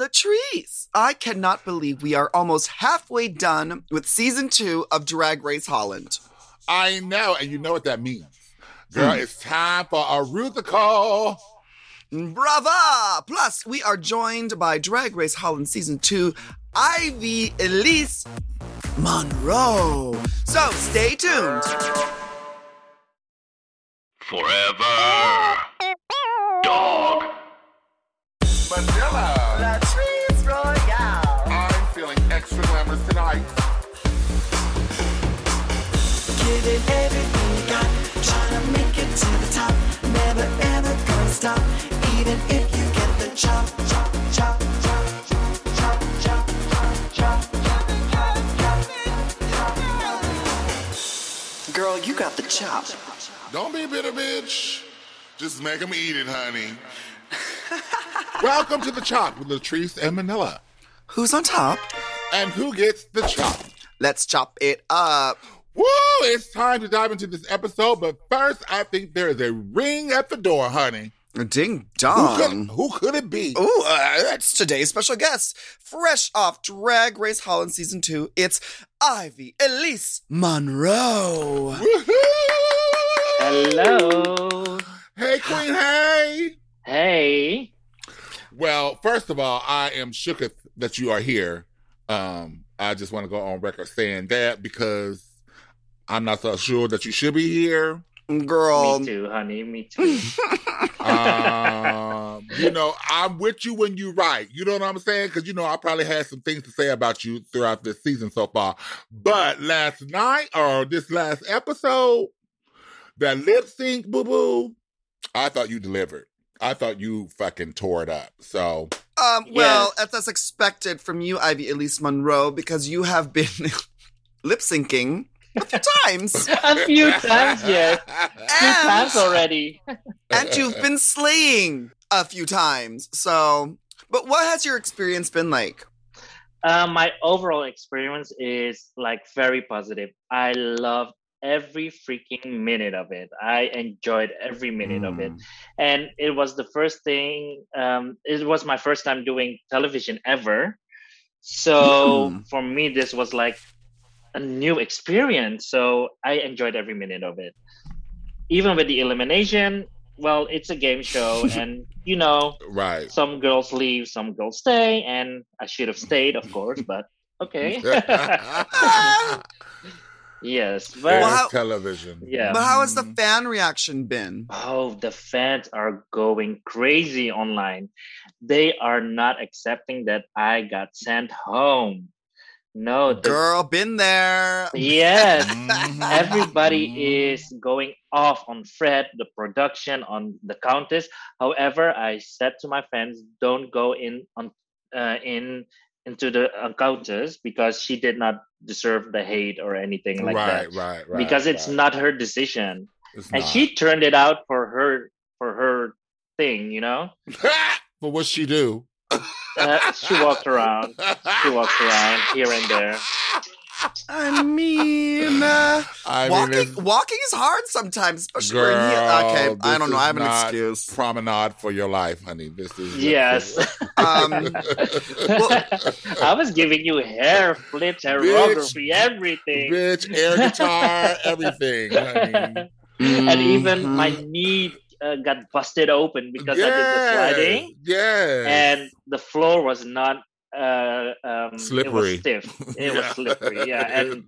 Latrice, I cannot believe we are almost halfway done with season two of Drag Race Holland. I know, and you know what that means. Hmm. Girl, it's time for a Rusical. Brava! Plus, we are joined by Drag Race Holland season two, Ivy-Elyse Monroe. So stay tuned. Forever. Dog. Manila. Latrice Royale. I'm feeling extra glamorous tonight. Giving everything you got, trying to make it to the top. Never ever gonna stop, even if you get the chop, chop, chop, chop, chop, chop, chop, chop. Girl, you got the chop. Don't be a bitter bitch. Just make them eat it, honey. Welcome to the Chop with Latrice and Manila. Who's on top? And who gets the chop? Let's chop it up. Woo! It's time to dive into this episode, but first, I think there is a ring at the door, honey. Ding Who could, dong. who could it be? Ooh, uh, that's today's special guest. Fresh off Drag Race Holland season two, it's Ivy-Elyse Monroe. Woohoo! Hello. Hey, Queen, hey! Hey. Well, first of all, I am shooketh that you are here. Um, I just want to go on record saying that because I'm not so sure that you should be here. Girl. Me too, honey. Me too. Um, you know, I'm with you when you write. You know what I'm saying? Because you know, I probably had some things to say about you throughout this season so far. But last night or this last episode, that lip sync boo boo, I thought you delivered. I thought you fucking tore it up. So Um, well, Yes. as that's expected from you, Ivy-Elyse Monroe, because you have been lip syncing a few times. a few times, yes. Few times already. and you've been slaying a few times. So, but what has your experience been like? Uh, my overall experience is like very positive. I loved every freaking minute of it. I enjoyed every minute of it. And it was the first thing, um, it was my first time doing television ever. So Hmm. for me, this was like a new experience. So I enjoyed every minute of it. Even with the elimination, well, it's a game show, and you know, right. some girls leave, some girls stay, and I should have stayed, of course, but okay. yes, but There's Well, how- television. yeah. But how has the fan reaction been? Oh, the fans are going crazy online. They are not accepting that I got sent home. No, the, Girl, been there. yes, everybody is going off on Fred, the production, on the Countess. However, I said to my fans, don't go in on uh, in into the encounters because she did not deserve the hate or anything like right, that. right, right. Right. Because it's right. not her decision, It's and not. she turned it out for her for her thing, you know. but what she do? Uh, she walked around. She walked around here and there. I mean, uh, I walking it's- walking is hard sometimes, especially when Girl, okay. I don't know. I have an excuse. promenade for your life, honey. This is Yes. Um, I was giving you hair flips, choreography, everything. bitch, air guitar, everything, honey. and even Mhm. my knee uh, got busted open because I did the sliding, Yes. and the floor was not uh, um, Slippery. It was stiff. It was slippery. Yeah, and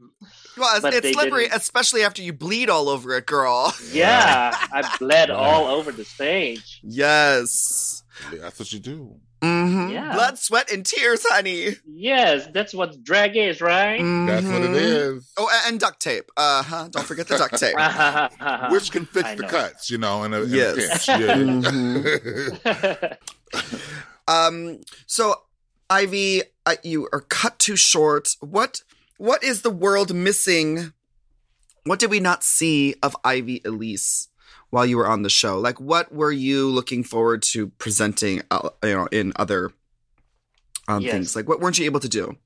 well, it's, it's slippery, didn't- especially after you bleed all over it, girl. yeah, I bled all over the stage. Yes. That's what you do. hmm Yeah. Blood, sweat, and tears, honey. Yes, that's what drag is, right? That's what it Mhm. Oh, a- and duct tape. Uh huh. Don't forget the duct tape. Which can fix the cuts, you know, in a, in Yes. a pinch. Yeah. Mhm. Um. So, Ivy, uh, you are cut too short. What? What is the world missing? What did we not see of Ivy-Elyse while you were on the show? Like, what were you looking forward to presenting? Uh, you know, in other um, Yes. things. Like, what weren't you able to do?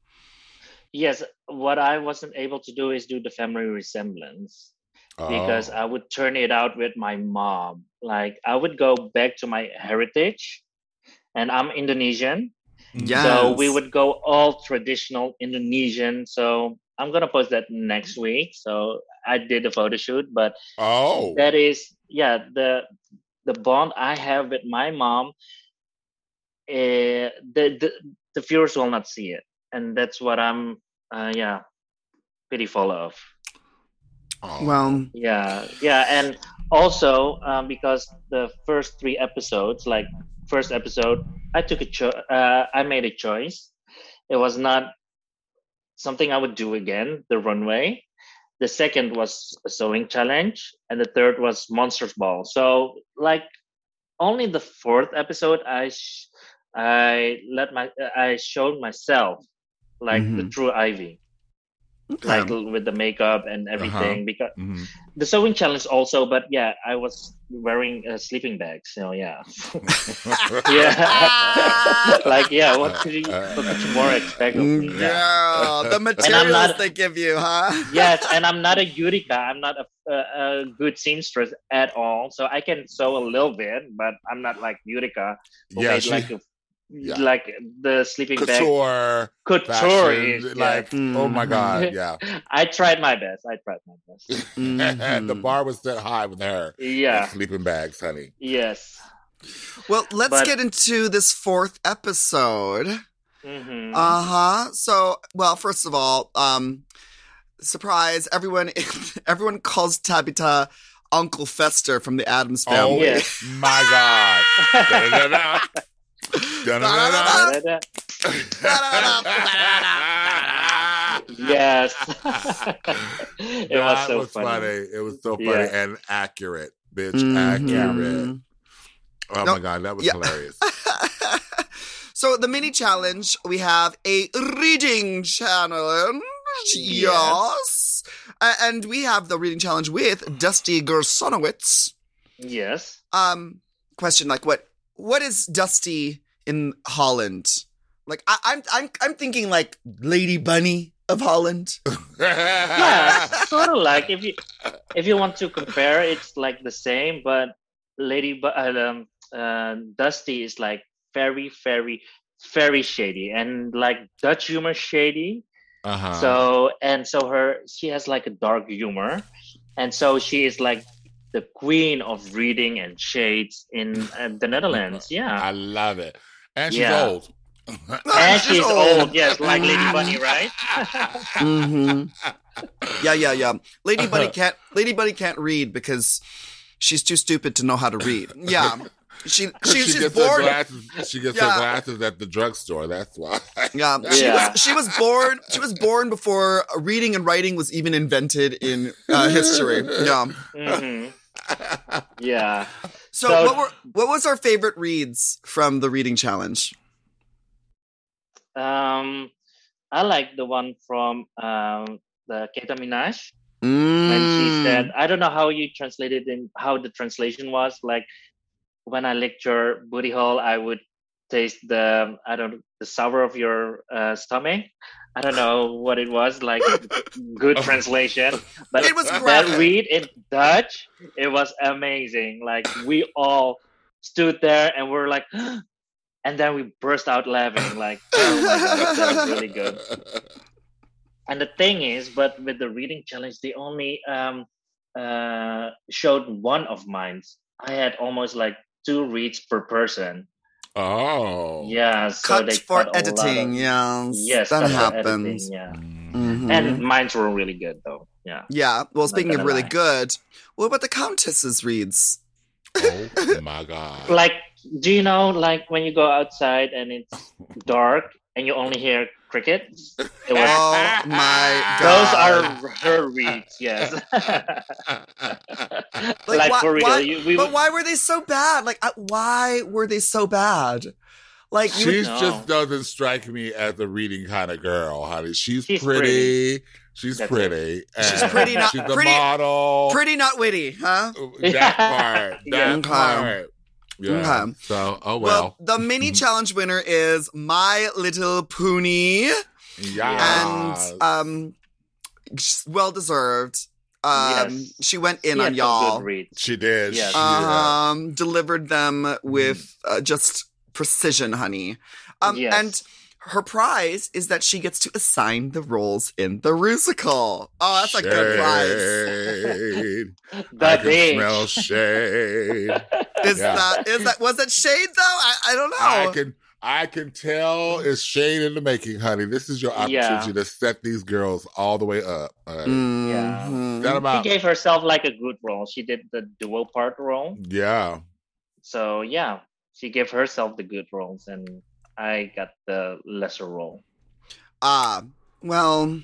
yes, what I wasn't able to do is do the family resemblance. because Oh. I would turn it out with my mom. Like I would go back to my heritage, and I'm Indonesian, Yes. So we would go all traditional Indonesian. So I'm gonna post that next week. So I did a photo shoot, but Oh. that is yeah the the bond I have with my mom. Uh, the, the the viewers will not see it, and that's what I'm uh, yeah pitiful of. Oh. Well, Yeah, yeah, and also um, because the first three episodes, like first episode, I took a cho- uh, I made a choice. It was not something I would do again. The runway. The second was a sewing challenge, and the third was monsters ball. So like only the fourth episode, I sh- I let my I showed myself like the Mhm. true Ivy okay. like with the makeup and everything because Mhm. the sewing challenge also but yeah i was wearing uh, sleeping bags so yeah yeah like yeah what could you, what could you more expect of me yeah. Girl, the materials not- they give you, huh? yes and i'm not a Yurika. i'm not a, a, a good seamstress at all so i can sew a little bit but i'm not like Yurika who yeah, made she, like a, yeah. like the sleeping bag couture, couture is, like yes. oh my god, yeah. i tried my best i tried my best the Mhm. bar was set high with her. yeah Sleeping bags, honey. yes Well, let's But- get into this fourth episode. hmm Uh huh. So, well, first of all, um, surprise! Everyone, everyone calls Tabitha Uncle Fester from the Addams Oh Family. Yes. my god. Yes. it was so was funny. It was so funny Yeah. and accurate, bitch. Mhm. Accurate. Oh my god, that was yeah. hilarious. so the mini challenge, we have a reading challenge. Yes. A- And we have the reading challenge with Dusty Gersonowitz. Yes. Um, question like what what is Dusty in Holland? Like I, I'm I'm I'm thinking like Lady Bunny of Holland. Yeah, sort of like if you if you want to compare, it's like the same, but Lady Bu- uh, um, uh, Dusty is like very, very, very shady and like Dutch humor shady. Uh-huh. So and so her she has like a dark humor, and so she is like the queen of reading and shades in uh, the Netherlands. Yeah, I love it. And she's Yeah. old. and she's old. Yes, like Lady. Bunny, right? mm-hmm. Yeah, yeah, yeah. Lady Bunny can't Lady Bunny can't read because she's too stupid to know how to read. Yeah. She, 'Cause she, she she's gets her glasses. She gets Yeah. her glasses at the drugstore. That's why. Yeah, she Yeah. was she was born she was born before reading and writing was even invented in uh, history. Yeah. hmm Yeah. So, So- what were what was our favorite reads from the reading challenge? Um, I like the one from um the Keta Minaj Mm. when she said, I don't know how you translated in how the translation was. Like when I lecture your booty hole, I would taste the I don't the sour of your uh, stomach. I don't know what it was like. Good translation, but It was that graphic. read in Dutch, it was amazing. Like we all stood there and we're like, and then we burst out laughing. Like, oh my god, that was really good. And the thing is, but with the reading challenge, they only um, uh, showed one of mine. I had almost like two reads per person. Oh. Yeah, so cut they for cut editing, of- yes. Yes, that for happens. editing, yeah, Mhm. and mines were really good though. Yeah. yeah. Well, speaking of really lie. good, what about the Countess's reads? Oh my god. Like, do you know, like when you go outside and it's dark and you only hear crickets? It was Oh my god! Those are her reads, yes. like, Like, why- for real, why- you, we But why were they so bad? Like, why were they so bad? Like, She just doesn't strike me as a reading kind of girl, honey. She's, She's pretty. She's That's pretty. She's pretty, not- she's a pretty- model. pretty not witty, huh? That part. That Okay. part. Yeah. Okay. So, oh Well, well. the mini challenge winner is My Little Pony, yeah. and um, well deserved. Um, Yes. she went in She on y'all. she did. Yes. She did. um, delivered them with uh, just precision, honey. Um, Yes. and her prize is that she gets to assign the roles in the musical. Oh, that's a good prize. The I can bitch. smell shade. Is Yeah. that is that was it shade though? I, I don't know. I can I can tell it's shade in the making, honey. This is your opportunity Yeah. to set these girls all the way up. All right. Mhm. Set 'em She gave herself like a good role. She did the dual part role. Yeah. So yeah, she gave herself the good roles, and I got the lesser role. Ah, well,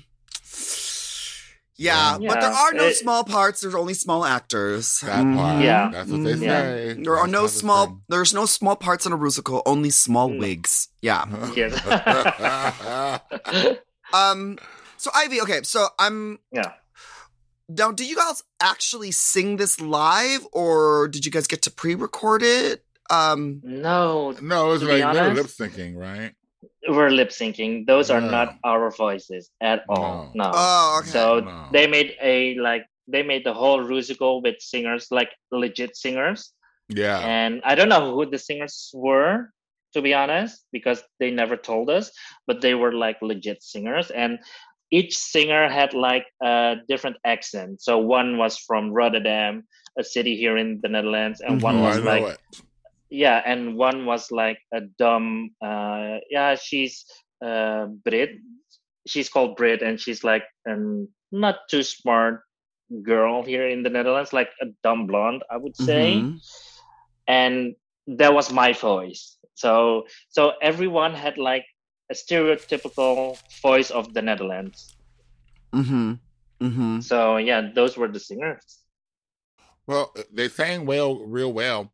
yeah, Yeah. but there are no It- small parts. There's only small actors. That part. Yeah. That's what they Mhm. Yeah. say. There are That's no small. say. There's no small parts in a musical. Only small No. wigs. Yeah. Yes. Um. So Ivy. Okay. So I'm yeah. now. Did you guys actually sing this live, or did you guys get to pre-record it? Um. No, no, To be like they're lip syncing, right? we're lip syncing. Those are No. not our voices at all. No. Oh. Okay. So No. they made a like they made the whole musical with singers like legit singers, Yeah. and I don't know who the singers were to be honest because they never told us, but they were like legit singers and. Each singer had like a different accent. So one was from Rotterdam, a city here in the Netherlands, and one Mhm. Oh, was I know like it. Yeah and one was like a dumb uh yeah she's uh brit she's called brit and she's like an not too smart girl here in the netherlands like a dumb blonde i would say Mhm. and that was my voice so so everyone had like a stereotypical voice of the netherlands Mhm. Mhm. so yeah those were the singers Well, they sang well, real well.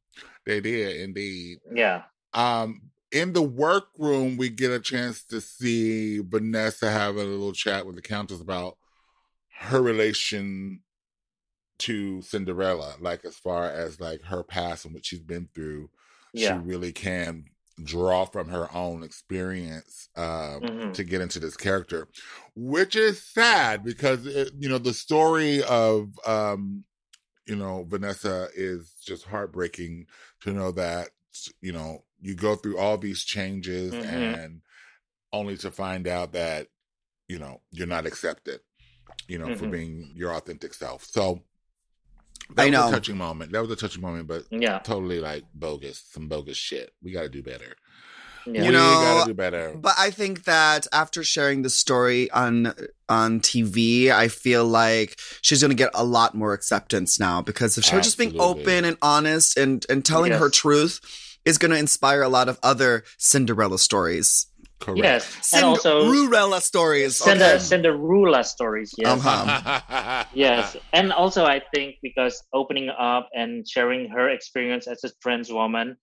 They did indeed. yeah Um, in the workroom, we get a chance to see Vanessa having a little chat with the Countess about her relation to Cinderella, like as far as like her past and what she's been through. yeah She really can draw from her own experience um, Mhm. to get into this character, which is sad because it, you know the story of um, you know Vanessa is just heartbreaking to know that you know you go through all these changes Mhm. and only to find out that you know you're not accepted you know for Mhm. being your authentic self so that I was know. a touching moment that was a touching moment but yeah totally like bogus some bogus shit we got to do better yeah You we know, got to do better But I think that after sharing the story on on TV, I feel like she's going to get a lot more acceptance now because if her just being open and honest and and telling her truth is going to inspire a lot of other Cinderella stories. correct yes and also Cinderella stories. Cinder, okay? Cinderella stories. Yes. Uh-huh. Yes. And also, I think because opening up and sharing her experience as a trans woman,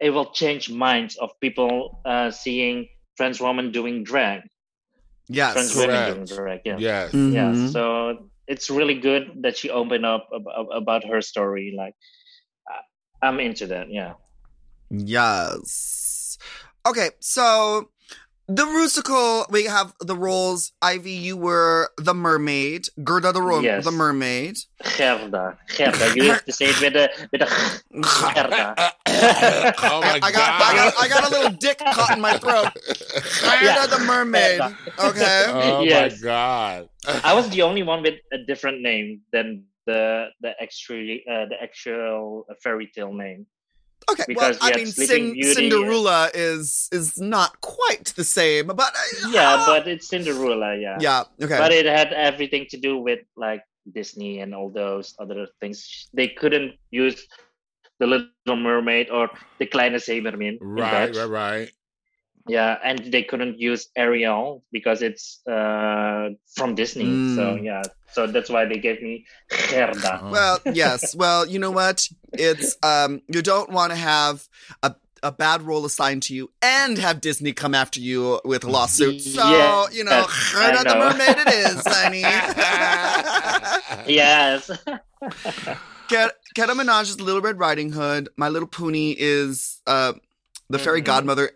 it will change minds of people uh, seeing trans woman doing drag, Yes. trans women doing drag. Yeah. yes Mhm. Yeah. So it's really good that she opened up about, about her story. Like, uh, I'm into that. Yeah. Yes. Okay, so the musical, we have the roles. Ivy, you were the mermaid. Gerda, the, ro- Yes. the mermaid. Gerda. Gerda. You have to say it with a with a Gerda. oh my I got, I got, I got a little dick caught in my throat. Gerda, Yeah. the mermaid. Okay. oh Yes. my god I was the only one with a different name than the the actually uh, the actual fairy tale name. Okay. Because well, we I mean, Sleeping Cin- Cinderella is is not quite the same, but uh, Yeah, but it's Cinderella. Yeah. yeah. Okay. But it had everything to do with like Disney and all those other things. They couldn't use the Little Mermaid or the Kleine Zeemermin. in right right right Yeah, and they couldn't use Ariel because it's uh, from Disney. So Mm. yeah, so that's why they gave me Gerda. Well, yes. Well, you know what? It's um you don't want to have a a bad role assigned to you and have Disney come after you with a lawsuit. So, Yeah, you know, Gerda the mermaid it is, honey. Yes. Get Keta is Little Red Riding Hood. My Little Pony is uh the fairy Mhm. godmother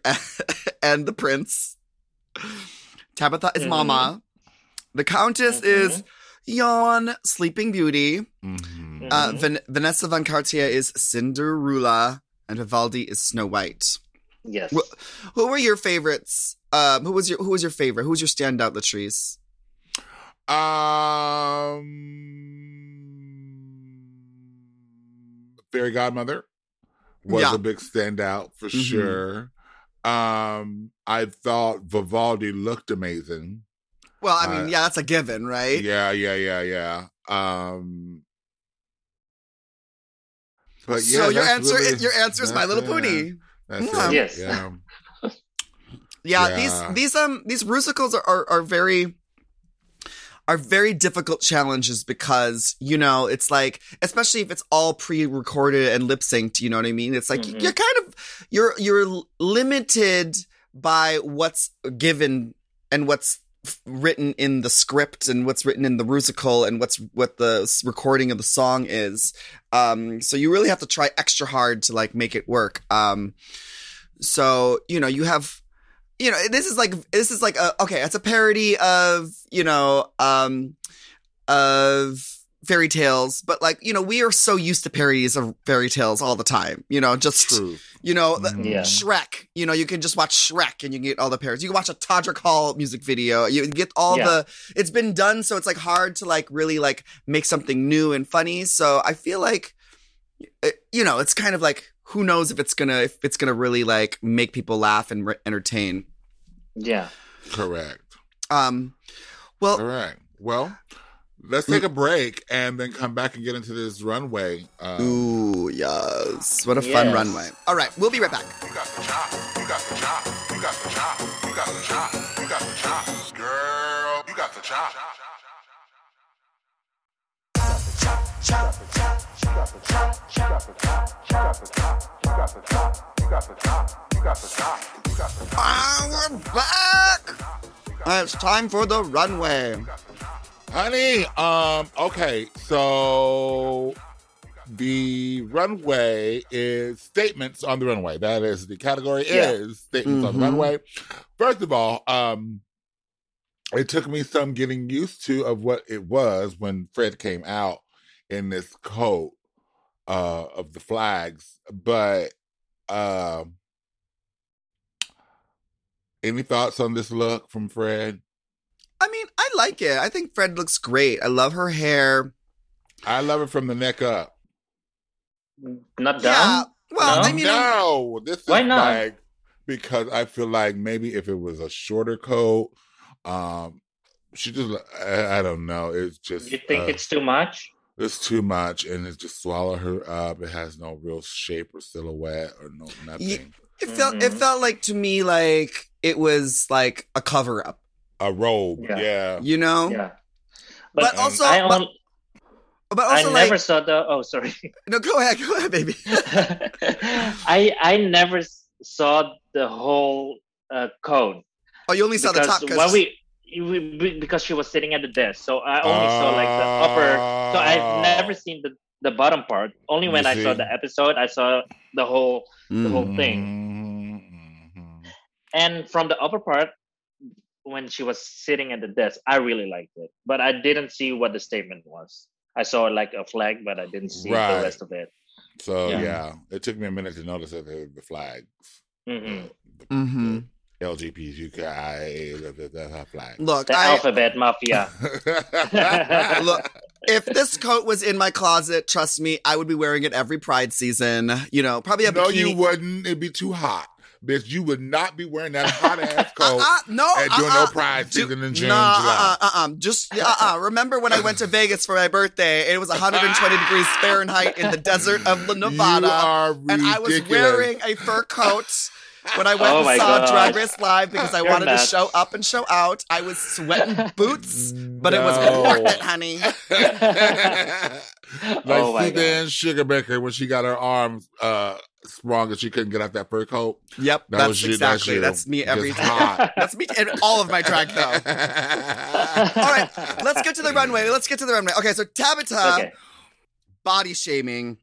and the prince. Tabitha is Mhm. Mama. The Countess is Yon, Sleeping Beauty. Mhm. Uh, Mhm. Van- Vanessa Van Cartier is Cinderella, and Vivaldi is Snow White. Yes. Well, Who were your favorites? Um, who was your who was your favorite? Who was your standout, Latrice? Um, Fairy Godmother was Yeah. a big standout for Mhm. sure. Um, I thought Vivaldi looked amazing. Well, I mean, Uh, yeah, that's a given, right? Yeah, yeah, yeah, yeah. Um, but yeah, so your answer, really- your answer is My Little it. Pony. That's Yeah. it. Yes. Yeah. Yeah, Yeah. these these um these musicals are, are are very are very difficult challenges because you know it's like especially if it's all pre-recorded and lip synced you know what i mean it's like Mhm. you're kind of you're you're limited by what's given and what's written in the script and what's written in the musical and what's what the recording of the song is. Um so you really have to try extra hard to like make it work. Um so you know you have you know this is like this is like a okay it's a parody of you know um of fairy tales but like you know we are so used to parodies of fairy tales all the time you know just True. you know the- Mhm. Yeah. shrek you know you can just watch shrek and you can get all the parodies you can watch a todrick hall music video you can get all Yeah. the it's been done so it's like hard to like really like make something new and funny so i feel like uh, you know it's kind of like who knows if it's gonna if it's gonna really like make people laugh and re- entertain yeah. Correct. um well Correct. Well, let's take a break and then come back and get into this runway. Um, ooh yes what a fun runway all right we'll be right back You got the chop. You got the chop. You got the chop. You got the chop. You got the chop. Girl, you got the chop. Chop, chop, chop. You got the chop. You got the chop. You got the chop. You got the chop. You got the chop. You got the chop. You got the chop. Ah, we're back it's time for the runway Honey, um, okay, so the runway is statements on the runway. That is the category Yeah. is statements on the Mhm. runway. First of all, um, it took me some getting used to of what it was when Fred came out in this coat uh of the flags, but um any thoughts on this look from Fred? i mean like it i think fred looks great i love her hair I love it from the neck up. Not down. yeah well No? i mean no, this is Why not? like because I feel like maybe if it was a shorter coat, um, she just I, I don't know. It's just You think uh, it's too much? it's too much, and it just swallow her up. It has no real shape or silhouette or no nothing. It felt it Mhm. felt like to me like it was like a cover up, A robe, Yeah. yeah. you know. Yeah. But Um, also, I, but, on, but I also never saw the. Oh, sorry. no. Go ahead, go ahead, baby. I I never saw the whole uh, code Oh, you only saw the top when because we, we we- because she was sitting at the desk, so I only saw like the upper. So. I've never seen the the bottom part. Only when You I saw the episode, I saw the whole the whole Mm-hmm. thing. Mhm. And from the upper part, when she was sitting at the desk, I really liked it. But I didn't see what the statement was. I saw like a flag, but I didn't see Right. the rest of it. So Yeah. yeah. it took me a minute to notice that the, the flags, hmm the, the LGBTQIA, the, the, the flag. Look, The I alphabet mafia. look. If this coat was in my closet, trust me, I would be wearing it every Pride season. You know, probably a no, bikini. you wouldn't. It'd be too hot. Bitch, you would not be wearing that hot ass coat Uh-uh, no, and doing uh-uh. no pride Ju- season in June, Nah, July. uh, uh, uh, just uh, uh. Remember when I went to Vegas for my birthday? It was 120 degrees Fahrenheit in the desert of Nevada, You are and I was wearing a fur coat. When I went Oh and saw gosh. Drag Race live because I You're wanted nuts. to show up and show out, I was sweating boots, but it was No. worth it, honey. like oh my god. Suzanne Sugarbaker when she got her arms uh sprung and she couldn't get out that fur coat. Yep, That that's was you. That's exactly you. that's me every Just time. hot. That's me in all of my drag though. All right, let's get to the runway. Let's get to the runway. Okay, so Tabitha Okay. body shaming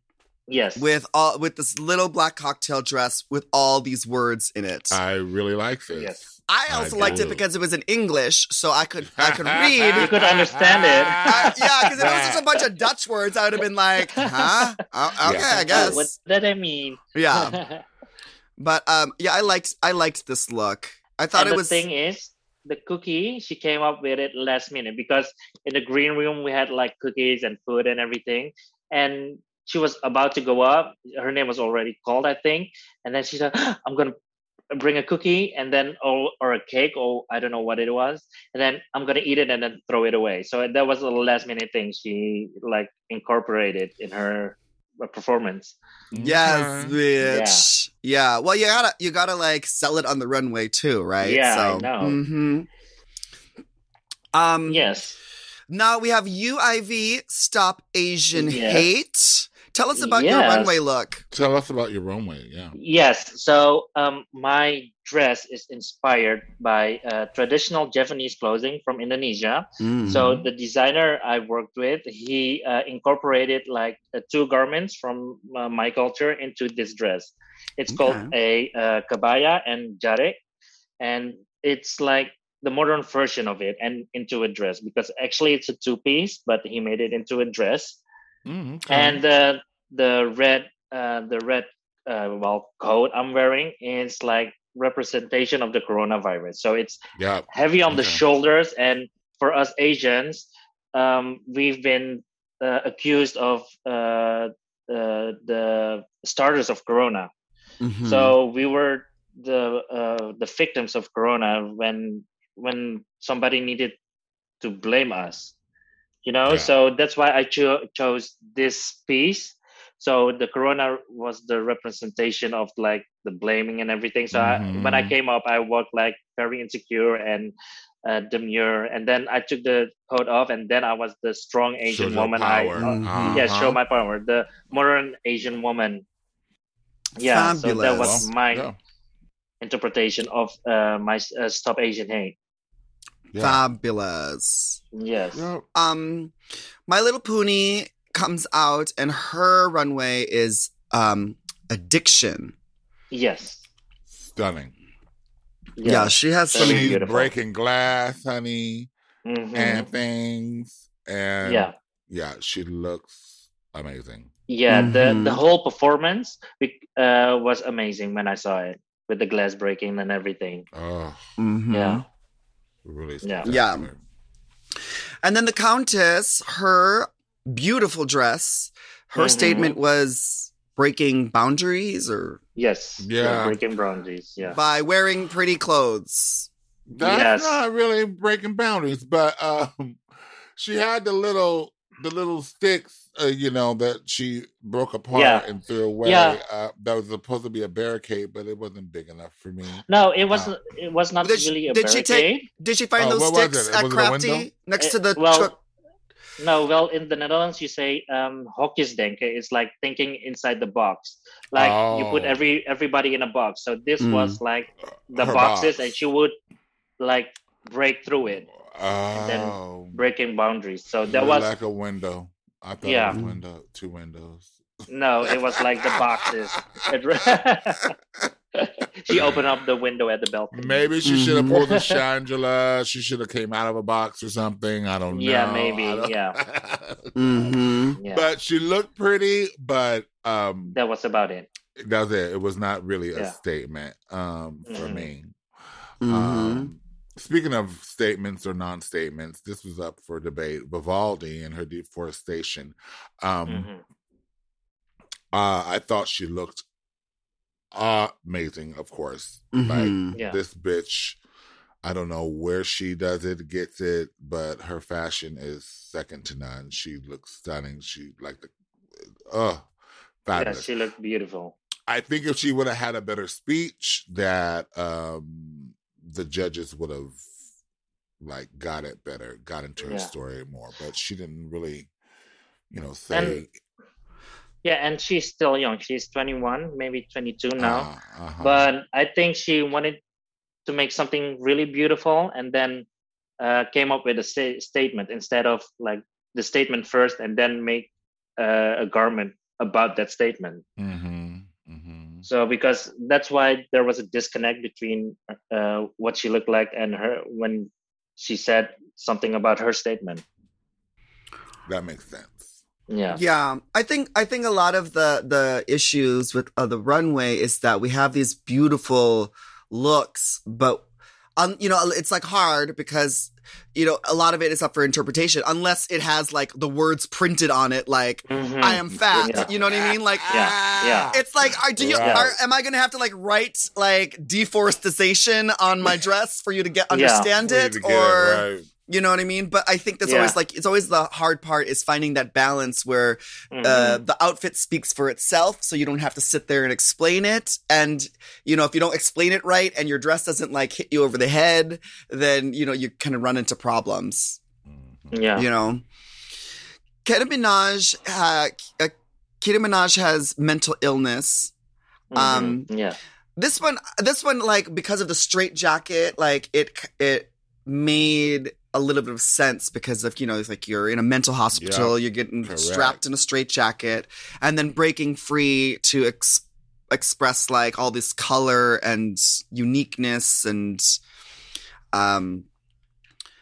Yes. with all with this little black cocktail dress with all these words in it. I really like this. Yes. I also I liked it because it was in English, so I could I could You read. could understand it. Uh, yeah, because if it was just a bunch of Dutch words, I would have been like, huh? Oh, okay, Yeah. I guess. What did I mean? Yeah. But um, yeah, I liked I liked this look. I thought and it the was thing is, the cookie she came up with it last minute because in the green room we had like cookies and food and everything, and she was about to go up. Her name was already called, I think, and then she said, "I'm gonna bring a cookie and then or, or a cake or I don't know what it was, and then I'm gonna eat it and then throw it away." So that was a last minute thing she like incorporated in her uh, performance. yes, Okay. bitch. Yeah. Well, you gotta you gotta like sell it on the runway too, right? Yeah, I so, know. mhm. Um. Yes. Now we have UIV Stop Asian Yes. Hate. Tell us about your runway look. Tell us about your runway. Yeah. Yes. So um, my dress is inspired by uh, traditional Javanese clothing from Indonesia. Mm. So the designer I worked with, he uh, incorporated like uh, two garments from uh, my culture into this dress. It's called a uh, kebaya and jare, and it's like the modern version of it and into a dress because actually it's a two piece, but he made it into a dress Mm, okay. and the the red uh, the red uh, well coat I'm wearing is like representation of the coronavirus. So it's yeah. heavy on the shoulders, and for us Asians, um, we've been uh, accused of uh, uh, the starters of corona. Mhm. So we were the uh, the victims of corona when when somebody needed to blame us, you know. Yeah. So that's why I cho- chose this piece. So the corona was the representation of like the blaming and everything. So I, when I came up, I walked like very insecure and uh, demure, and then I took the coat off, and then I was the strong Asian your woman. I. Uh-huh. yeah, show my power. The modern Asian woman. Yeah, so that was my Yeah. interpretation of uh, my uh, Stop Asian Hate. Yeah. Fabulous. Yes. Yeah. Um, My Little Pony comes out, and her runway is um addiction. Yes. Stunning. Yeah, Yes. she has some. She's beautiful. breaking glass, honey, Mhm. and things. And Yeah. yeah, she looks amazing. Yeah. The Mhm. the whole performance uh, was amazing when I saw it with the glass breaking and everything. Oh, Mhm. Yeah. Really Yeah. Yeah. spectacular. And then the Countess, her beautiful dress, her Mhm. statement was breaking boundaries or Yes. Yeah. Breaking boundaries. Yeah. by wearing pretty clothes. That's Yes. not really breaking boundaries, but um, she had the little the little sticks, uh, you know, that she broke apart Yeah. and threw away. Yeah. Uh, that was supposed to be a barricade, but it wasn't big enough for me. No, it wasn't. it was not Did she- really a did she barricade. take- Did she find Oh, those sticks it? at Was a? Crafty next to Eh, the well, truck? No, well, in the Netherlands, you say um, hokjesdenken. It's like thinking inside the box. Like you put Oh. every everybody in a box. So this Mm. was like the Her boxes, box. and she would like break through it, then Oh, breaking boundaries. So that was like a window. I thought Yeah. it was window, two windows. no, it was like the boxes. She opened up the window at the balcony. Maybe she should have Mhm. pulled the Shangela. She should have came out of a box or something. I don't know. Yeah, maybe, yeah. Mm-hmm. Yeah, But she looked pretty, but um that was about it. that was it. It was not really a Yeah. statement um for Mhm. me. Mm-hmm. Um Speaking of statements or non-statements, this was up for debate. Vivaldi and her deforestation. Um, Mhm. uh, I thought she looked amazing. Of course, Mhm. like Yeah. this bitch. I don't know where she does it, gets it, but her fashion is second to none. She looks stunning. She like the, uh, Yeah, fabulous. she looked beautiful. I think if she would have had a better speech, that um the judges would have like got it better, got into her Yeah. story more. But she didn't really, you know, say. Yeah, and she's still young. She's 21, maybe 22 now. uh, uh-huh. But I think she wanted to make something really beautiful and then uh, came up with a sta- statement instead of like the statement first and then make uh, a garment about that statement. hmm hmm So because that's why there was a disconnect between uh, what she looked like and her when she said something about her statement. That makes sense. Yeah. Yeah, I think I think a lot of the the issues with uh, the runway is that we have these beautiful looks, but um, you know, it's like hard because you know a lot of it is up for interpretation unless it has like the words printed on it, like Mhm. "I am fat." Yeah. You know what I mean? Like. Yeah, yeah. It's like, are, do you? Right. Are, am I going to have to like write like deforestation on my dress for you to get understand For it, to get or right. You know what I mean? But I think that's Yeah. always like it's always the hard part is finding that balance where Mhm. uh, the outfit speaks for itself, so you don't have to sit there and explain it. And you know, if you don't explain it right, and your dress doesn't like hit you over the head, then you know you kind of run into problems. yeah. You know, Keta Minaj, uh, uh, Keta Minaj has mental illness. um, Mhm. yeah. This one, this one, like because of the straight jacket, like it, it made a little bit of sense because of you know, it's like you're in a mental hospital, you're getting correct. strapped in a straight jacket, and then breaking free to ex- express like all this color and uniqueness and um,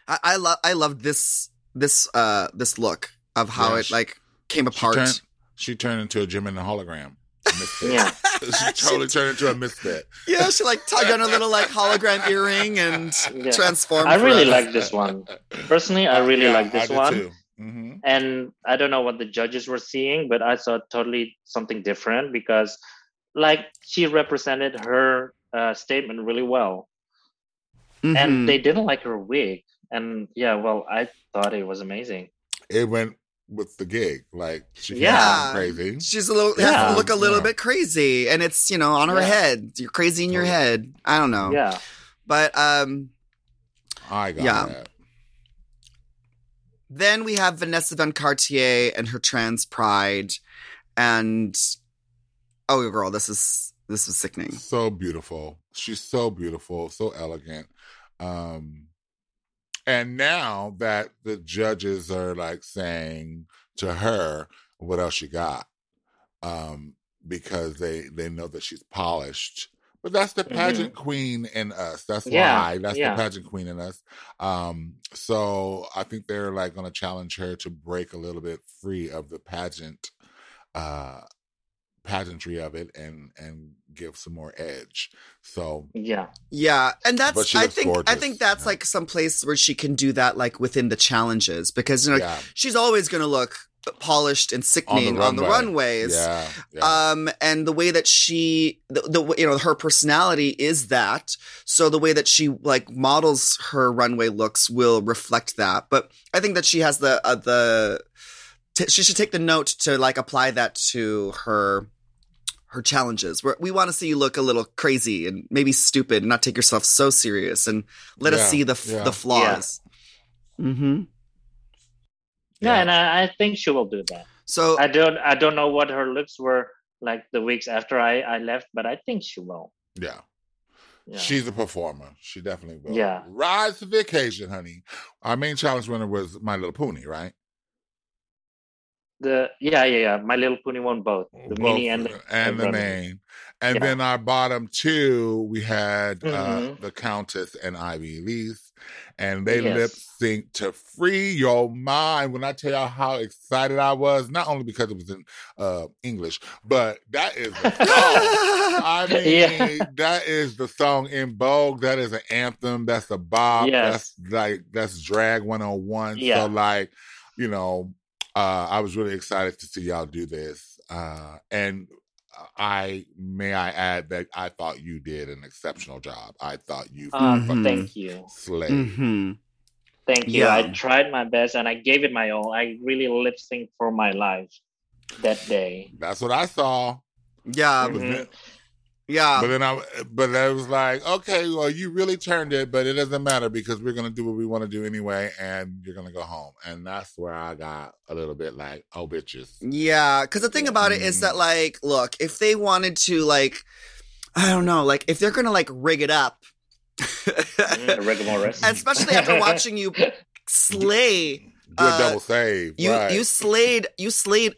I, I love I love this this uh this look of how Yeah, it she- like came She apart. turned, she turned into a Gemini hologram. A misfit. Yeah. she totally turned into a misfit. Yeah, she like tugged on a little like hologram earring and Yeah. transformed. I really forever. like this one. Personally, I really Yeah, like this I one. too. Mhm. and I don't know what the judges were seeing, but I saw totally something different because, like, she represented her uh, statement really well, Mhm. and they didn't like her wig, and yeah, well, I thought it was amazing. It went with the gig. Like she Yeah. yeah. crazy. she's a little has Yeah. to look a little Yeah. bit crazy, and it's you know on her Yeah. head. You're crazy in your Totally. head. I don't know. Yeah, but um, I got Yeah. that. then we have Vanessa Van Cartier and her trans pride, and oh girl, this is this is sickening. So beautiful. She's so beautiful, so elegant. Um and now that the judges are like saying to her what else you got um because they they know that she's polished but that's the Mhm. pageant queen in us that's Yeah, why that's yeah. the pageant queen in us um so i think they're like going to challenge her to break a little bit free of the pageant uh pageantry of it and and give some more edge so yeah, Yeah, and that's I looks think I think that's Yeah. like some place where she can do that like within the challenges because you know yeah she's always going to look polished and sickening on the, runway. runways. yeah, yeah. Um, and the way that she, the, the you know, her personality is that. So the way that she like models her runway looks will reflect that. But I think that she has the uh, the. T- she should take the note to like apply that to her her challenges. Where we want to see you look a little crazy and maybe stupid, and not take yourself so serious, and let us see the f- yeah. the flaws. Mm-hmm. yeah, and I, I think she will do that. So I don't, I don't know what her looks were like the weeks after I, I left, but I think she will. yeah. Yeah. She's a performer. She definitely will. Yeah. Rise to the occasion, honey. Our main challenge winner was My Little Pony, right? The yeah, yeah, yeah. My Little Pony won both the Both, mini and the, and the main. And Yeah. then our bottom two, we had uh, Mhm. the Countess and Ivy-Elyse, and they Yes. lip synced to "Free Your Mind." When I tell y'all how excited I was, not only because it was in uh, English, but that is the song. I mean, Yeah. that is the song En Vogue. That is an anthem. That's a bob Yes. That's like that's drag one on one. Yeah. So like, you know, uh, I was really excited to see y'all do this. Uh, and I may I add that I thought you did an exceptional job. I thought you Uh, Mhm. Thank you, slayed. hmm thank you. I tried my best and I gave it my all. I really lip synced for my life that day. That's what I saw. yeah, But Mhm. then- yeah. But then I, but I was like, okay, well, you really turned it, but it doesn't matter because we're gonna do what we want to do anyway, and you're gonna go home, and that's where I got a little bit like, oh, bitches. Yeah, because the thing about it is that, Mm. like, look, if they wanted to, like, I don't know, like, if they're gonna like rig it up, Mm, especially after watching you slay, Do Uh, double save, you right? you slayed, you slayed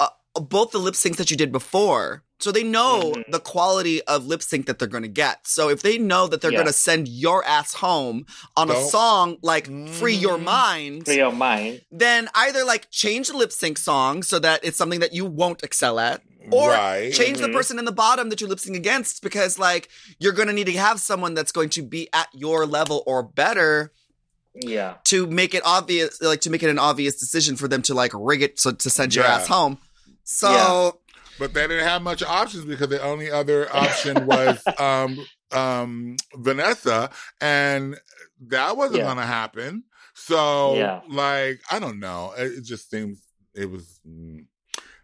uh, both the lip syncs that you did before So they know Mhm. the quality of lip sync that they're going to get. So if they know that they're Yeah. going to send your ass home on a Don't- song like Free Your Mhm. Mind, Free your mind. then either like change the lip sync song so that it's something that you won't excel at. Or right. change the Mhm. person in the bottom that you're lip syncing against because like you're going to need to have someone that's going to be at your level or better Yeah. to make it obvious like to make it an obvious decision for them to like rig it so to send your Yeah. ass home. So Yeah. But they didn't have much options because the only other option was um um Vanessa and that wasn't Yeah. gonna happen. So Yeah. like I don't know. It, it just seems it was mm,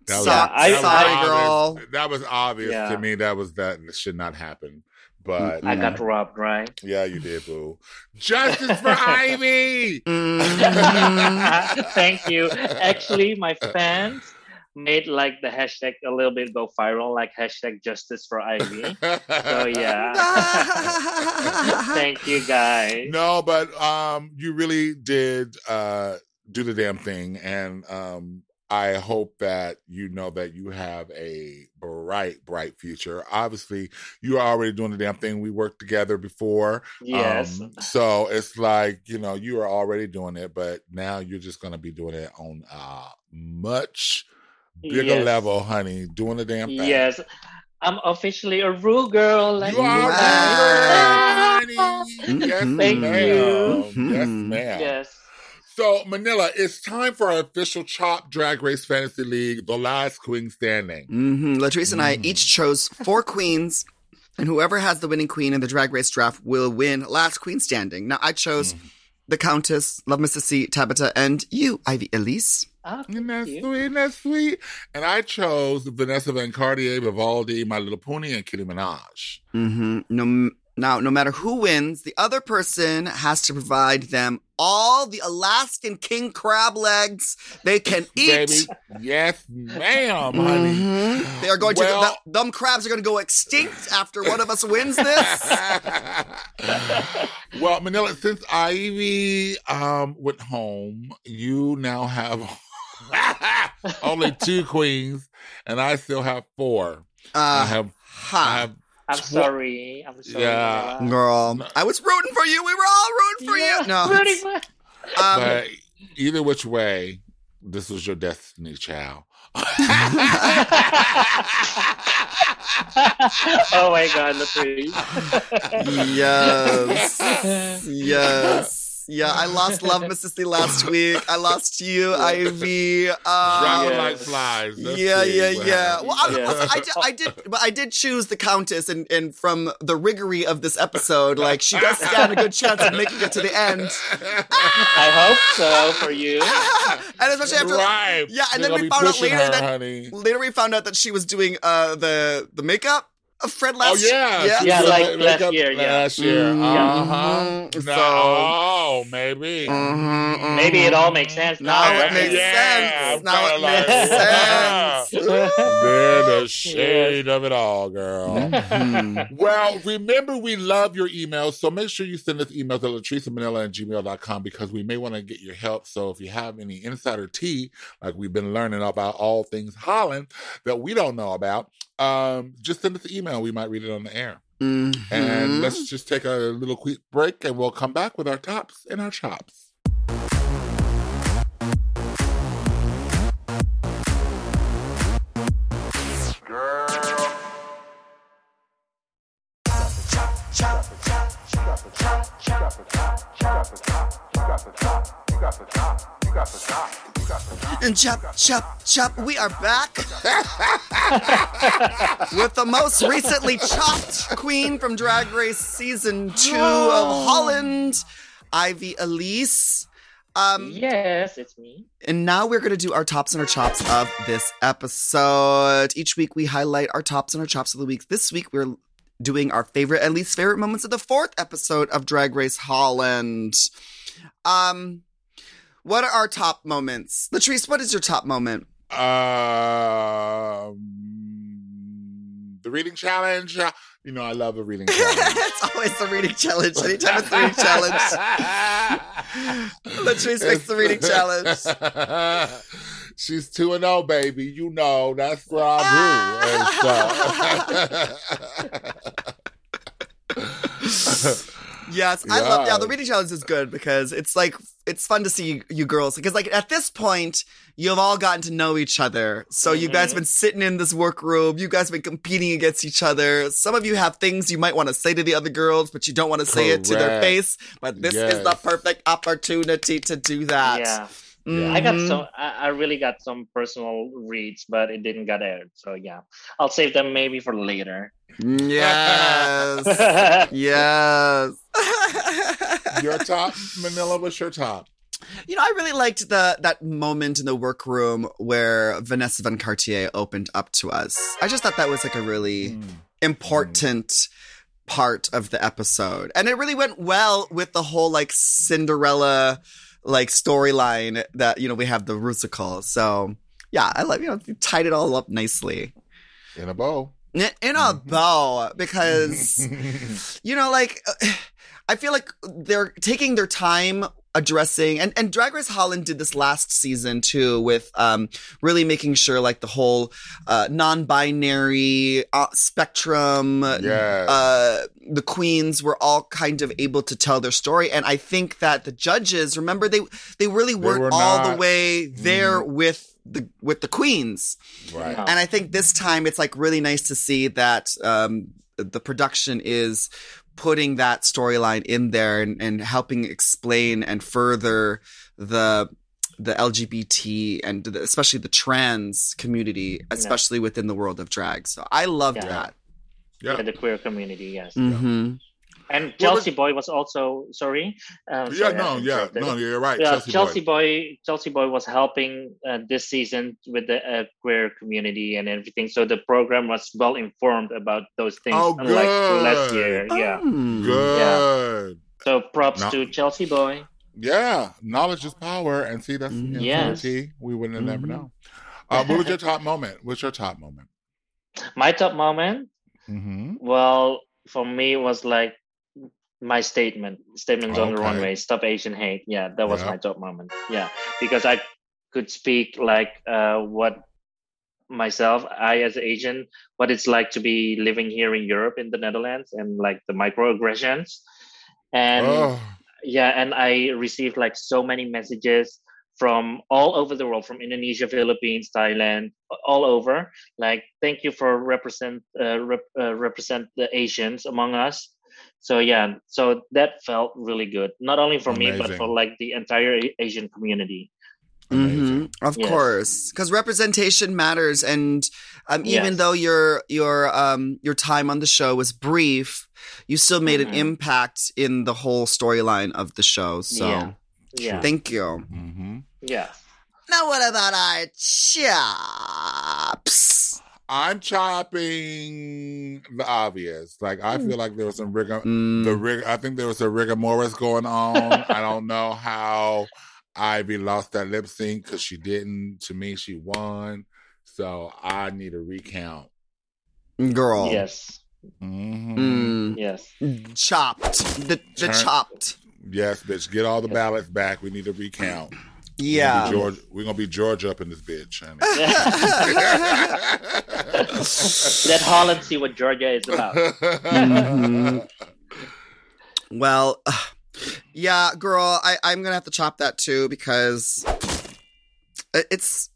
that was, So- that I- was obvious. girl. That was obvious Yeah. to me. That was that should not happen. But I Mm. got robbed, right? yeah, you did, boo. Justice for Ivy. mhm. Thank you. Actually, my fans made like the hashtag a little bit go viral, like hashtag justice for Ivy. So yeah. Thank you guys. No, but um, you really did uh do the damn thing, and um, I hope that you know that you have a bright, bright future. Obviously, you are already doing the damn thing. We worked together before, Yes. Um, so it's like you know you are already doing it, but now you're just gonna be doing it on a much bigger Yes. level, honey. Doing the damn thing. Yes. I'm officially a Rue girl. Like You are, Wow. honey. Yes, Thank ma'am. you. Yes, Mhm. ma'am. Yes. So, Manila, it's time for our official Chop Drag Race Fantasy League, the last queen standing. hmm Latrice and I Mm. each chose four queens, and whoever has the winning queen in the drag race draft will win last queen standing. Now, I chose Mm. the Countess, Love Masisi, Tabitha, and you, Ivy-Elyse. Ah, Isn't that you. sweet? Isn't that sweet? And I chose Vanessa Van Cartier, Vivaldi, My Little Puny, and Keta Minaj. hmm No, now, no matter who wins, the other person has to provide them all the Alaskan king crab legs they can eat. Baby, yes, ma'am, honey. Mhm. They are going Well- to, the, them crabs are going to go extinct after one of us wins this. well, Manila, since Ivy um, went home, you now have only two queens, and I still have four. I Uh, have, I ha. have I'm Tw- sorry. I'm sorry. Yeah. Manila. Girl, I was rooting for you. We were all rooting for Yeah, you. No, rooting for- um, but either which way, this was your destiny, child. oh my god, Latrice. yes, yes, yeah. I lost Love Masisi last week. I lost you, Ivy. Um, Driving yes. like flies. Let's yeah, yeah, what yeah. Well, I, listen, I, did, I did, but I did choose the Countess, and, and from the riggery of this episode, like she does stand a good chance of making it to the end. I hope so for you. and especially after, right. Yeah, and They're then we found out later her, that- honey. later we found out that she was doing uh the the makeup of Fred Oh last. yeah, yeah. she Yeah, did like last makeup year, yeah. Last year, Mhm. uh huh. So- No, maybe. Mhm, Maybe it all makes sense now. Now it makes Yeah, sense. I'm Now it kinda makes like, sense. They're the shade of it all, girl. Mhm. Well, remember we love your emails, so make sure you send us emails at latricemanila at gmail.com because we may want to get your help. So if you have any insider tea, like we've been learning about all things Holland that we don't know about, um, just send us an email. We might read it on the air. And Mhm. let's just take a little quick break and we'll come back with our tops and our chops. Chop, chop, chop. We are back with the most recently chopped queen from Drag Race season two of Holland, Ivy-Elyse. Um, yes, it's me. And now we're going to do our tops and our chops of this episode. Each week we highlight our tops and our chops of the week. This week we're doing our favorite and least favorite moments of the fourth episode of Drag Race Holland. Um, what are our top moments? Latrice, what is your top moment? Um, the reading challenge. You know, I love a reading challenge. it's always the reading challenge. Anytime it's the reading challenge. Latrice makes the reading challenge. She's two and zero, baby. You know that's what I do. Yes, I love. Yeah, the reading challenge is good because it's like it's fun to see you, you girls because like at this point you've all gotten to know each other. So you guys Mhm. been sitting in this workroom. You guys have been competing against each other. Some of you have things you might want to say to the other girls, but you don't want to say it to their face. But this is the perfect opportunity to do that. Yeah. Yeah. I got Mhm. some. I, I really got some personal reads, but it didn't get aired. So yeah, I'll save them maybe for later. Yes. yes. your top, Manila. was your top? You know, I really liked the that moment in the workroom where Vanessa Van Cartier opened up to us. I just thought that was like a really Mm. important part of the episode. And it really went well with the whole like Cinderella like storyline that, you know, we have the Rusical. So yeah, I love, you know, you tied it all up nicely. In a bow. In in a bow, because you know, like I feel like they're taking their time addressing and, and Drag Race Holland did this last season too with um really making sure like the whole uh non-binary uh, spectrum yes. uh the queens were all kind of able to tell their story and I think that the judges remember they they really weren't were all the way there Mhm. with the with the queens right. No. and I think this time it's like really nice to see that um, the production is putting that storyline in there and, and helping explain and further the the LGBT and the, especially the trans community, especially within the world of drag. So I loved Yeah. that. Yeah. Yeah, the queer community, yes. hmm And Well, Chelsea Boy was also sorry. Um, Yeah, sorry, I no, yeah, no, you're right. Yeah, Chelsea, Chelsea, boy. Boy. Chelsea Boy was helping uh, this season with the uh, queer community and everything. So the program was well informed about those things, Oh, unlike last good. year. Yeah. Mm. Good. So props No. to Chelsea Boy. Yeah, knowledge is power, and see that's Mhm. Yes. We wouldn't have never Mhm. know. Uh, what was your top moment? What's your top moment? My top moment, Mm-hmm. well, for me was like my statement, statements on the Okay. runway, stop Asian hate. Yeah, that was Yeah. my top moment. Yeah, because I could speak like uh, what myself, I as Asian, what it's like to be living here in Europe in the Netherlands and like the microaggressions. And oh, yeah, and I received like so many messages from all over the world, from Indonesia, Philippines, Thailand, all over. Like, thank you for represent uh, rep- uh, represent the Asians among us. So yeah, so that felt really good, not only for me but for like the entire Asian community. amazing. Mhm. Of Yes. course, because representation matters, and um, even Yes. though your your um your time on the show was brief, you still made an Mhm. impact in the whole storyline of the show. So Yeah. Yeah, thank you. Mm-hmm. yeah. Now, what about our chops? I'm chopping the obvious. Like I feel like there was some rigor. Mm, The rig. I think there was a rigor mortis going on. I don't know how Ivy lost that lip sync because she didn't. To me, she won. So I need a recount. girl, Yes, Mm-hmm. Mm, yes. chopped. The the Turn- chopped. Yes, bitch. Get all the ballots back. We need a recount. Yeah. George, we're gonna be George up in this bitch. honey. Let Holland see what Georgia is about. Mhm. Well, yeah, girl, I, I'm gonna have to chop that too because it's.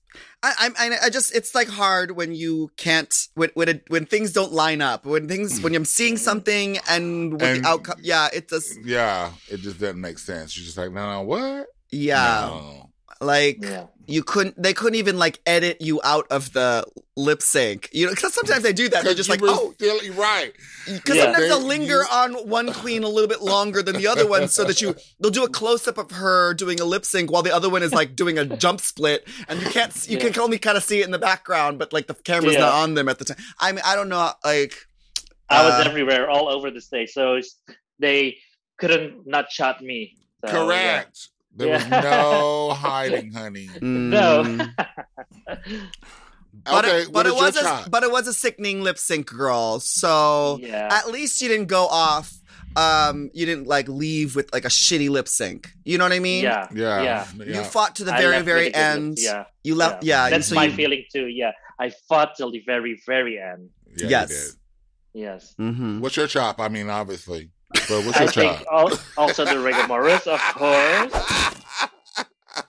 I, I'm- I, I just, it's like hard when you can't, when, when, it, when things don't line up, when things, when I'm seeing something and with And- the outcome, yeah, it just, yeah, it just doesn't make sense. You're just like, no, no, what? Yeah, No. like Yeah. you couldn't, they couldn't even like edit you out of the lip sync, you know, because sometimes they do that. They're just like, oh, still you're right. Because Yeah. sometimes they'll They- linger you- on one queen a little bit longer than the other one, so that you they'll do a close up of her doing a lip sync while the other one is like doing a jump split, and you can't you Yeah. can only kind of see it in the background, but like the camera's Yeah. not on them at the time. I mean, I don't know, like I was uh, everywhere, all over the stage. So they couldn't not shot me. So, yeah. Correct. There was no hiding, honey. No. mm. But okay, it, but it your was a chop? but it was a sickening lip sync, girl. So yeah. at least you didn't go off um you didn't like leave with like a shitty lip sync. You know what I mean? yeah, Yeah. yeah. You fought to the I very very with a good end. look, Yeah, You left. Yeah. That's so my you, feeling too. Yeah, I fought till the very, very end. Yeah, you Yes. did. Yes. Mhm. What's your chop? I mean, obviously. But what's I your think al- also the rigmaroles, of course,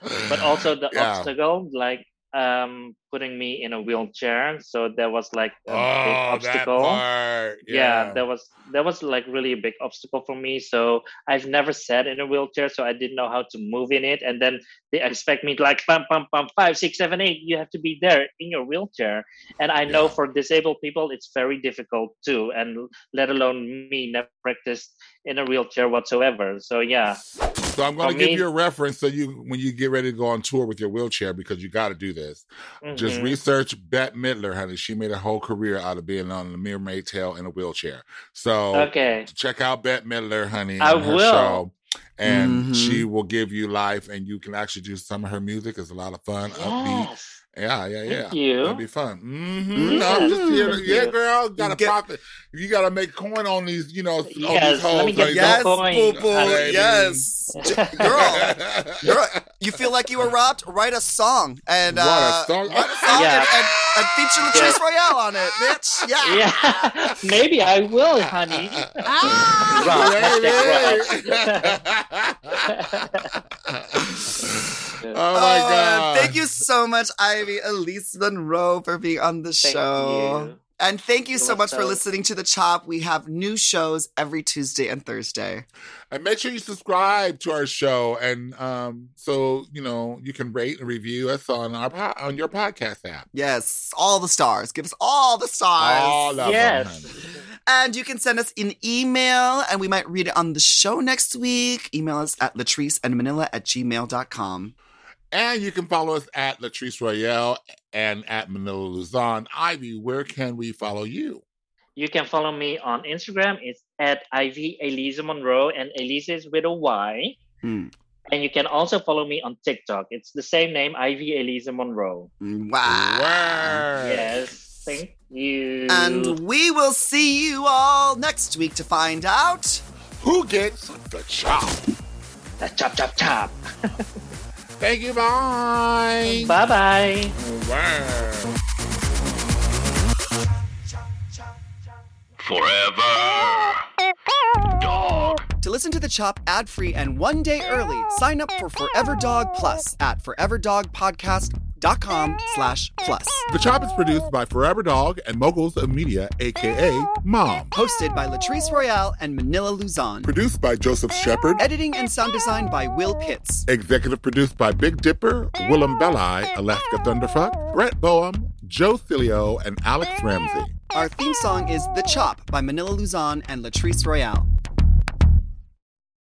but also the Yeah. obstacle, like um putting me in a wheelchair. So there was like a big Oh, that obstacle. part. yeah. that was that was like really a big obstacle for me so i've never sat in a wheelchair so i didn't know how to move in it and then they expect me to like pump pump pump five six seven eight you have to be there in your wheelchair and i know Yeah. for disabled people it's very difficult too and let alone me never practiced in a wheelchair whatsoever so yeah So I'm going to give me- you a reference so you when you get ready to go on tour with your wheelchair because you got to do this. Just Mhm. research Bette Midler, honey. She made a whole career out of being on the Mermaid Tail in a wheelchair. So okay check out Bette Midler, honey, I her will. show. And Mhm. she will give you life, and you can actually do some of her music. It's a lot of fun, upbeat. Yes Yeah, yeah, yeah. Thank you. That'd be fun. hmm Mhm. I'm just here. to- yeah, you. girl, got to Get- profit. You got to make coin on these, you know, on these Yes, let hoes. me get honey. Yes, Don't- boo boo. Yes, girl. Girl, you feel like you were robbed? Write a song and Write a uh, song? write a song Yeah. and, and, and feature Latrice Royale on it, bitch. Yeah. yeah maybe i will honey Ah! Rock, hashtag oh my Oh, god! Thank you so much, Ivy-Elyse Monroe, for being on the Thank show. you. And thank you You're so much for listening to The Chop. We have new shows every Tuesday and Thursday. And make sure you subscribe to our show, and um, so you know you can rate and review us on our po- on your podcast app. Yes, all the stars. Give us all the stars. All of Yes. them. And you can send us an email and we might read it on the show next week. Email us at latrice and manila at gmail.com. And you can follow us at Latrice Royale and at Manila Luzon. Ivy, where can we follow you? You can follow me on Instagram. It's at Ivy Elisa Monroe, and Elisa is with a Y. Hmm. And you can also follow me on TikTok. It's the same name, Ivy Elisa Monroe. Wow. Word. Yes, thank you. And we will see you all next week to find out. Who gets the chop? Uh, chop, chop, chop. Thank you. Bye. Bye bye. Word. Forever. Dog. To listen to The Chop ad free and one day early, sign up for Forever Dog Plus at foreverdogpodcast.com slash plus. The Chop is produced by Forever Dog and Moguls of Media, aka Mom. Hosted by Latrice Royale and Manila Luzon. Produced by Joseph Shepard. Editing and sound design by Will Pitts. Executive produced by Big Dipper, Willam Belli, Alaska Thunderfuck, Brett Boehm, Joe Cilio, and Alex Ramsey. Our theme song is The Chop by Manila Luzon and Latrice Royale.